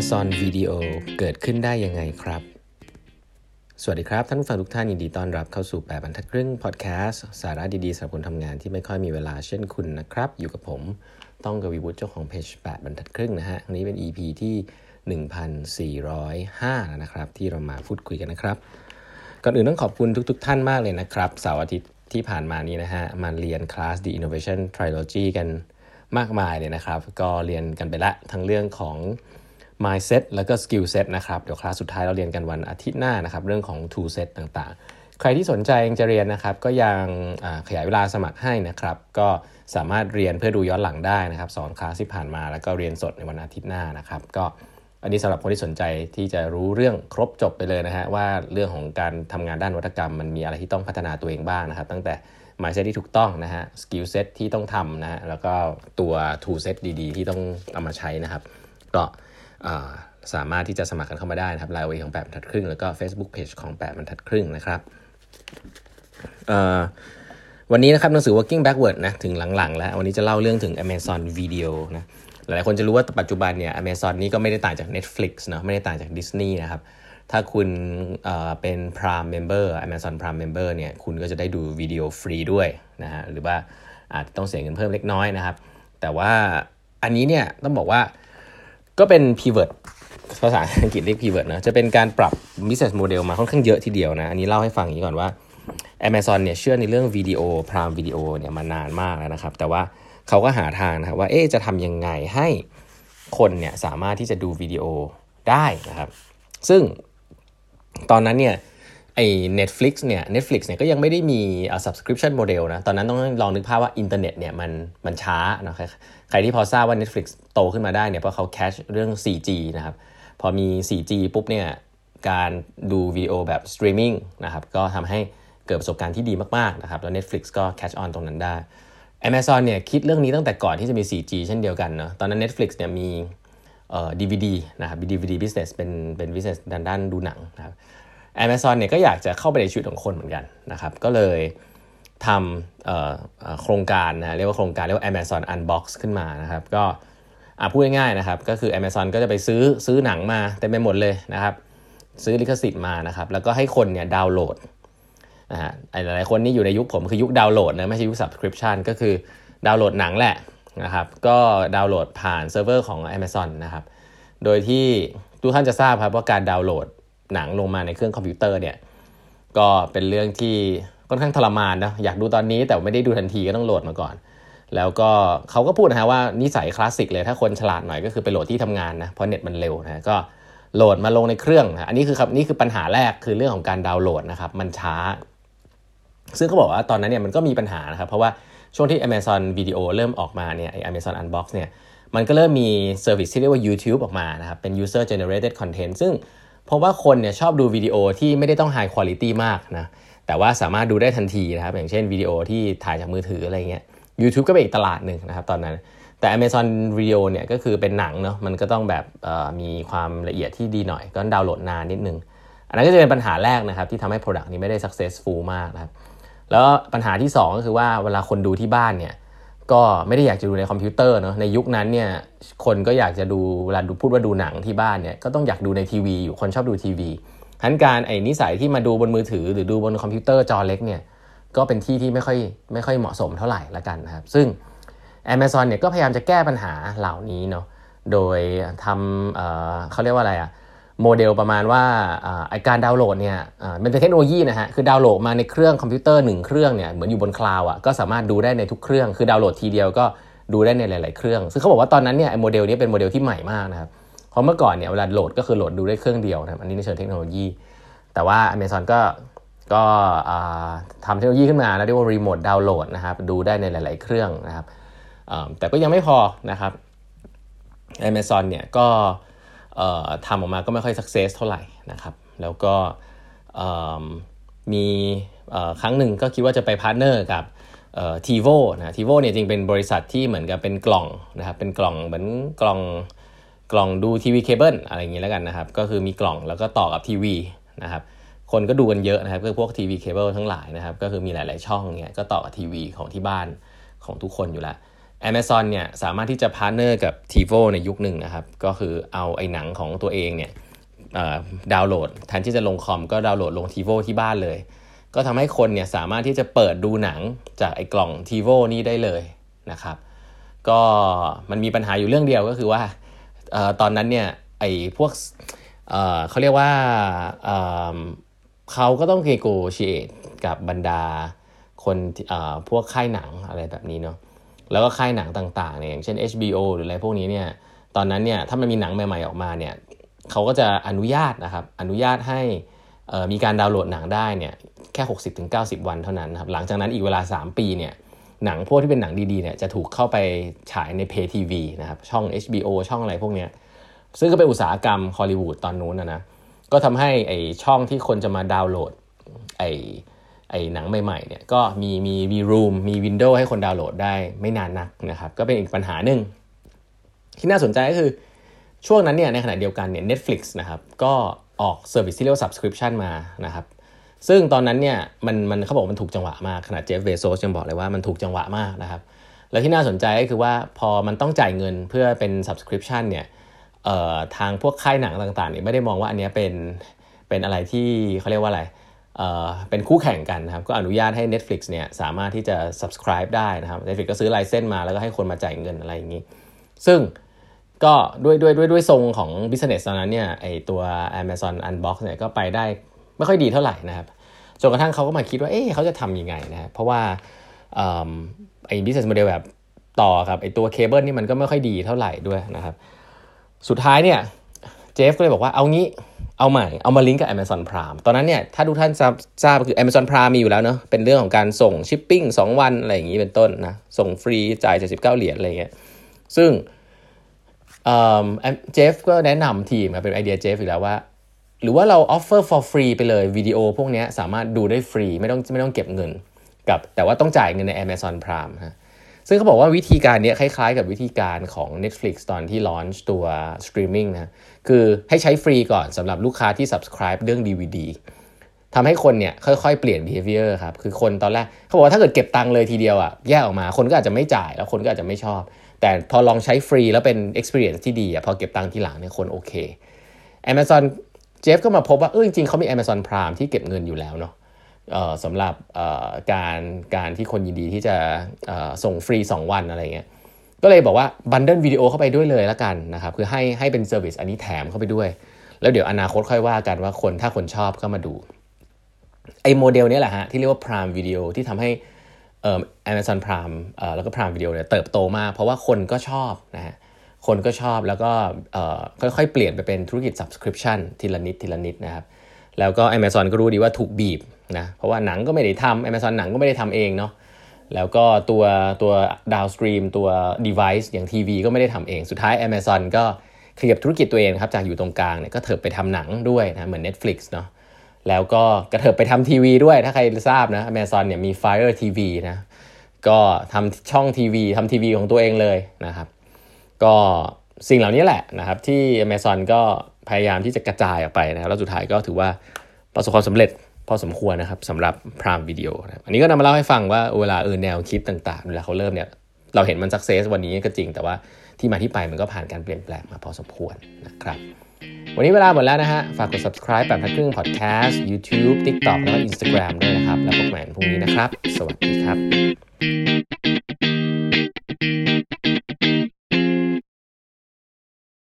Amazon Video เกิดขึ้นได้ยังไงครับ สวัสดีครับ ท่านผู้ฟังทุกท่านยินดีต้อนรับเข้าสู่แปดบรรทัดครึ่งพอดแคสต์สาระดีๆสำหรับคนทำงานที่ไม่ค่อยมีเวลาเช่นคุณนะครับ อยู่กับผมต้องกวีวุฒิเจ้าของเพจแปดบรรทัดครึ่งนะฮะอันนี้เป็น EP ที่ 1405นะครับ ที่เรามาพูดคุยกันนะครับ ก่อนอื่นต้องขอบคุณทุก ๆ ท่านมากเลยนะครับเสาร์อาทิตย์ที่ผ่านมานี้นะฮะมาเรียนคลาส The Innovation Trilogy กันมากมายเลยนะครับ ก็เรียนกันไปละทั้งเรื่องของ mindset แล้วก็ skill set นะครับเดี๋ยวคลาสสุดท้ายเราเรียนกันวันอาทิตย์หน้านะครับเรื่องของ tool set ต่างๆ ใครที่สนใจจะเรียนนะครับก็ยังขยายเวลาสมัครให้นะครับ ก็สามารถเรียนเพื่อดูย้อนหลังได้นะครับสอนคลาสที่ผ่านมาแล้วก็เรียนสดในวันอาทิตย์หน้านะครับก็อันนี้สำหรับคนที่สนใจที่จะรู้เรื่องครบจบไปเลยนะฮะว่าเรื่องของการทำงานด้านวัตกรรม มันมีอะไรที่ต้องพัฒนาตัวเองบ้างนะครับ ตั้งแต่ mindset ที่ถูกต้องนะฮะ skill set ที่ต้องทำนะฮะแล้วก็ตัว tool set ดีๆ ที่ต้องเอามาใช้นะครับก็ สามารถที่จะสมัครกันเข้ามาได้นะครับไลน์เวของแปดบรรทัดครึ่งแล้วก็ Facebook Page ของแปดบรรทัดครึ่งนะครับวันนี้นะครับหนังสือ working backward นะถึงหลังๆ แล้ววันนี้จะเล่าเรื่องถึง Amazon Video นะหลายๆคนจะรู้ว่าปัจจุบันเนี่ย Amazon นี่ก็ไม่ได้ต่างจาก Netflix เนาะไม่ได้ต่างจาก Disney นะครับถ้าคุณเเป็น Prime Member Amazon Prime Member เนี่ยคุณก็จะได้ดูวิดีโอฟรีด้วยนะฮะหรือว่าอาจต้องเสียเงินเพิ่มเล็กน้อยนะครับ แต่ว่าอันนี้เนี่ยต้องบอกว่า ก็เป็น pivot ภาษาอังกฤษเรียก pivot นะ จะเป็นการปรับ business model มาค่อนข้างเยอะทีเดียวนะ อันนี้เล่าให้ฟังอย่างนี้ก่อนว่า Amazon เนี่ยเชื่อในเรื่องวิดีโอพรามวิดีโอเนี่ยมานานมากแล้วนะครับ แต่ว่าเขาก็หาทางนะครับว่าเอ๊จะทำยังไงให้คนเนี่ยสามารถที่จะดูวิดีโอได้นะครับ ซึ่งตอนนั้นเนี่ย ไอ้ Netflix เนี่ย Netflix เนี่ยก็ยังไม่ได้มี subscription model นะ ตอนนั้นต้องลองนึกภาพว่าอินเทอร์เน็ตเนี่ยมันมันช้านะใครที่พอทราบว่า Netflix โตขึ้นมาได้เนี่ยเพราะเขา catch เรื่อง 4G นะครับ พอมี 4G ปุ๊บเนี่ยการดูวิดีโอแบบสตรีมมิ่งนะครับก็ทำให้เกิดประสบการณ์ที่ดีมากๆนะครับ แล้ว Netflix ก็ catch on ตรงนั้นได้ Amazon เนี่ยคิดเรื่องนี้ตั้งแต่ก่อนที่จะมี 4G เช่นเดียวกันเนาะ ตอนนั้น Netflix เนี่ยมีเอ่อ DVD นะครับ DVD business เป็นเป็น business ด้านด้านดูหนังนะครับ Amazon เนี่ยก็อยากจะเข้าไปในชีวิตของคนเหมือนกันนะครับก็เลยทำโครงการนะเรียกว่าโครงการเรียกว่า Amazon Unbox ขึ้นมานะครับก็พูดง่ายๆนะครับก็คือ Amazon ก็จะไปซื้อซื้อหนังมาเต็มไปหมดเลยนะครับซื้อลิขสิทธิ์มานะครับแล้วก็ให้คนเนี่ยดาวน์โหลดนะฮะหลายๆคนนี่อยู่ในยุคผมคือยุคดาวน์โหลดนะไม่ใช่ยุค subscription ก็คือดาวน์โหลดหนังแหละนะครับก็ดาวน์โหลดผ่านเซิร์ฟเวอร์ของ Amazon นะครับโดยที่ทุกท่านจะทราบครับว่าการดาวน์โหลด หนังลงมาในเครื่องคอมพิวเตอร์เนี่ยก็เป็นเรื่องที่ค่อนข้างทรมานนะอยากดูตอนนี้แต่ไม่ได้ดูทันทีก็ต้องโหลดมาก่อน แล้วก็เขาก็พูดนะฮะว่านิสัยคลาสสิกเลยถ้าคนฉลาดหน่อยก็คือไปโหลดที่ทำงานนะเพราะเน็ตมันเร็วนะก็โหลดมาลงในเครื่องนะอันนี้คือครับนี่คือปัญหาแรกคือเรื่องของการดาวน์โหลดนะครับมันช้า ซึ่งเขาบอกว่าตอนนั้นเนี่ยมันก็มีปัญหานะครับเพราะว่าช่วงที่ Amazon Video เริ่มออกมาเนี่ยไอ Amazon Unbox เนี่ยมันก็เริ่มมีเซอร์วิสที่เรียกว่า YouTube ออกมานะครับเป็น user generated content ซึ่ง เพราะว่าคนเนี่ยชอบดูวิดีโอที่ไม่ได้ต้อง high quality มากนะแต่ว่าสามารถดูได้ทันทีนะครับอย่างเช่นวิดีโอที่ถ่ายจากมือถืออะไรเงี้ย YouTube ก็เป็นอีกตลาดหนึ่งนะครับตอนนั้น แต่ Amazon Video เนี่ยก็คือเป็นหนังเนาะมันก็ต้องแบบมีความละเอียดที่ดีหน่อย ก็ดาวน์โหลดนานนิดนึง อันนั้นก็จะเป็นปัญหาแรกนะครับที่ทำให้ Product นี้ไม่ได้ successful มากนะครับแล้วปัญหาที่ 2 ก็คือว่าเวลาคนดูที่บ้านเนี่ย ก็ไม่ได้อยากจะดูในคอมพิวเตอร์เนาะในยุคนั้นเนี่ยคนก็อยากจะดูเวลาดูพูดว่าดูหนังที่บ้านเนี่ยก็ต้องอยากดูในทีวีอยู่คนชอบดูทีวีทั้นการไอ้นิสัยที่มาดูบนมือถือ หรือดูบนคอมพิวเตอร์จอเล็กเนี่ยก็เป็นที่ที่ไม่ค่อยไม่ค่อยเหมาะสมเท่าไหร่ละกันนะครับ ซึ่ง Amazon เนี่ยก็พยายามจะแก้ปัญหาเหล่านี้เนาะโดยทำเขาเรียกว่าอะไรอะ โมเดลประมาณว่าไอการดาวน์โหลดเนี่ยมันเป็นเทคโนโลยีนะฮะคือดาวน์โหลดมาในเครื่องคอมพิวเตอร์หนึ่งเครื่องเนี่ยเหมือนอยู่บน cloud อะก็สามารถดูได้ในทุกเครื่อง คือดาวน์โหลดทีเดียวก็ดูได้ในหลาย ๆ เครื่อง ซึ่งเขาบอกว่าตอนนั้นเนี่ยไอโมเดลนี้เป็นโมเดลที่ใหม่มากนะครับเพราะเมื่อก่อนเนี่ยเวลาโหลดก็คือโหลดดูได้เครื่องเดียวนะอันนี้ในเชิงเทคโนโลยี แต่ว่า Amazon ก็ก็ทำเทคโนโลยีขึ้นมาแล้วเรียกว่า remote download นะครับดูได้ในหลาย ๆ เครื่องนะครับแต่ก็ยังไม่พอนะครับ Amazon เนี่ยก็ ทำออกมาก็ไม่ค่อย success เท่าไหร่นะครับ แล้วก็มีครั้งหนึ่งก็คิดว่าจะไป partner กับ TiVo นะ TiVo เนี่ยจริงเป็นบริษัทที่เหมือนกับเป็นกล่องนะครับเป็นกล่องเหมือนกล่องกล่องดูทีวีเคเบิลอะไรอย่างนี้แล้วกันนะครับ ก็คือมีกล่องแล้วก็ต่อกับทีวีนะครับคนก็ดูกันเยอะนะครับคือพวกทีวีเคเบิลทั้งหลายนะครับ ก็คือมีหลาย ๆ ช่องเนี่ยก็ต่อกับทีวีของที่บ้านของทุกคนอยู่แล้ว Amazon เนี่ยสามารถที่จะ partner กับ TiVo ในยุคหนึ่งนะครับ ก็คือเอาไอ้หนังของตัวเองเนี่ยดาวน์โหลดแทนที่จะลงคอมก็ดาวน์โหลดลง TiVo ที่บ้านเลย ก็ทำให้คนเนี่ยสามารถที่จะเปิดดูหนังจากไอ้กล่อง TiVo นี้ได้เลยนะครับ ก็มันมีปัญหาอยู่เรื่องเดียวก็คือว่าออตอนนั้นเนี่ยไอ้พวกเเขาเรียกว่าเขาก็ต้องเ e g o t i a t e กับบรรดาคนพวกค่ายหนังอะไรแบบนี้เนาะ แล้วก็ค่ายหนังต่างๆเนี่ยอย่างเช่น HBO หรืออะไรพวกนี้เนี่ยตอนนั้นเนี่ยถ้ามันมีหนังใหม่ ๆออกมาเนี่ยเขาก็จะอนุญาตนะครับอนุญาตให้มีการดาวน์โหลดหนังได้เนี่ยแค่ 60-90 วันเท่านั้นครับหลังจากนั้นอีกเวลา 3 ปีเนี่ยหนังพวกที่เป็นหนังดีๆเนี่ยจะถูกเข้าไปฉายใน Pay TV นะครับช่อง HBO ช่องอะไรพวกนี้ซึ่งก็เป็นอุตสาหกรรมฮอลลีวูดตอนนู้นนะนะก็ทำให้ไอช่องที่คนจะมาดาวน์โหลดไอ ไอ้หนังใหม่ๆเนี่ยก็มีมีมีรูมมีวินโดว์ให้คนดาวน์โหลดได้ไม่นานนักนะครับก็เป็นอีกปัญหาหนึ่งที่น่าสนใจก็คือช่วงนั้นเนี่ยในขณะเดียวกันเนี่ย Netflix นะครับก็ออก service ที่เรียกว่า subscription มานะครับซึ่งตอนนั้นเนี่ยมันมันเขาบอกมันถูกจังหวะมากขนาด Jeff Bezos ยังบอกเลยว่ามันถูกจังหวะมากนะครับแล้วที่น่าสนใจก็คือว่าพอมันต้องจ่ายเงินเพื่อเป็น subscription เนี่ยทางพวกค่ายหนังต่างๆเนี่ยไม่ได้มองว่าอันนี้เป็นเป็นอะไรที่เขาเรียกว่าอะไร เป็นคู่แข่งกันนะครับ ก็อนุญาตให้ Netflix เนี่ยสามารถที่จะ subscribe ได้นะครับ Netflix ก็ซื้อ license มาแล้วก็ให้คนมาจ่ายเงินอะไรอย่างนี้ ซึ่งก็ด้วยด้วยด้วยด้วยทรงของ business ตอนนั้นเนี่ยไอตัว Amazon Unbox เนี่ยก็ไปได้ไม่ค่อยดีเท่าไหร่นะครับ จนกระทั่งเขาก็มาคิดว่าเอ๊ะเขาจะทำยังไงนะเพราะว่าไอ้ business model แบบต่อครับไอตัวเคเบิลนี่มันก็ไม่ค่อยดีเท่าไหร่ด้วยนะครับ สุดท้ายเนี่ยเจฟก็เลยบอกว่าเอางี้ เอาใหม่ เอามาลิงก์กับ Amazon Prime ตอนนั้นเนี่ยถ้าทุกท่านทราบคือ Amazon Prime มีอยู่แล้วเนาะเป็นเรื่องของการส่งชิปปิ้ง 2 วันอะไรอย่างนี้เป็นต้นนะ ส่งฟรีจ่าย 79 เหรียญอะไรเงี้ยซึ่ง Jeff ก็แนะนำทีมเป็นไอเดีย Jeff อีกแล้วว่า หรือว่าเรา offer for free ไปเลยวิดีโอพวกนี้สามารถดูได้ฟรีไม่ต้องไม่ต้องเก็บเงินกับแต่ว่าต้องจ่ายเงินใน Amazon Prime ฮะ ซึ่งเขาบอกว่าวิธีการนี้คล้ายๆ กับวิธีการของ Netflix ตอนที่ launch ตัวสตรีมมิ่งนะคือให้ใช้ฟรีก่อนสำหรับลูกค้าที่ subscribe เรื่อง DVD ทำให้คนเนี่ยค่อยๆ เปลี่ยน behavior ครับ คือคนตอนแรกเขาบอกว่าถ้าเกิดเก็บตังค์เลยทีเดียวอะ่ะแยกออกมาคนก็อาจจะไม่จ่ายแล้วคนก็อาจจะไม่ชอบ แต่พอลองใช้ฟรีแล้วเป็น experience ที่ดีอะ่ะพอเก็บตังค์ทีหลังเนี่ยคนโอเค Amazon เจฟก็มาพบว่าเออจริงๆเขามี Amazon Prime ที่เก็บเงินอยู่แล้วเนาะ สำหรับการการที่คนยินดีที่จะส่งฟรี 2 วันอะไรเงี้ยก็เลยบอกว่าบันเดิลวิดีโอเข้าไปด้วยเลยละกันนะครับคือให้ให้เป็นเซอร์วิสอันนี้แถมเข้าไปด้วย แล้วเดี๋ยวอนาคตค่อยว่ากันว่าคนถ้าคนชอบก็มาดูไอ้โมเดลนี้แหละฮะที่เรียกว่า Prime Video ที่ทำให้เอ่อ Amazon Prime เอ่อแล้วก็ Prime Video เนี่ยเติบโตมากเพราะว่าคนก็ชอบนะฮะคนก็ชอบแล้วก็เอ่อค่อยๆ เปลี่ยนไปเป็นธุรกิจ subscription ทีละนิดทีละนิดนะครับแล้วก็ Amazon ก็รู้ดีว่าถูกบีบ นะเพราะว่าหนังก็ไม่ได้ทำ Amazon หนังก็ไม่ได้ทำเองเนาะแล้วก็ตัวตัวดาวสตรีมตัว device อย่างทีวีก็ไม่ได้ทำเอง สุดท้าย Amazon ก็ขยับธุรกิจตัวเองครับจากอยู่ตรงกลางเนี่ยก็เถิบไปทำหนังด้วยนะเหมือน Netflix เนาะแล้วก็กระเถิบไปทำทีวีด้วยถ้าใครทราบนะ Amazon เนี่ยมี Fire TV นะก็ทำช่องทีวีทำทีวีของตัวเองเลยนะครับ ก็สิ่งเหล่านี้แหละนะครับที่ Amazon ก็พยายามที่จะกระจายออกไปนะแล้วสุดท้ายก็ถือว่าประสบความสำเร็จ พอสมควรนะครับสำหรับพรามวิดีโอนะอันนี้ก็นำมาเล่าให้ฟังว่าเวลาเออแนวคิดต่างๆเวลาเขาเริ่มเนี่ยเราเห็นมันสักเซสวันนี้ก็จริง แต่ว่าที่มาที่ไปมันก็ผ่านการเปลี่ยนแปลงมาพอสมควรนะครับ วันนี้เวลาหมดแล้วนะฮะ ฝากกด subscribe แบบทักครึ่ง podcast YouTube TikTok แล้วก็ Instagram ด้วยนะครับ แล้วพบกันพรุ่งนี้นะครับ สวัสดีครับ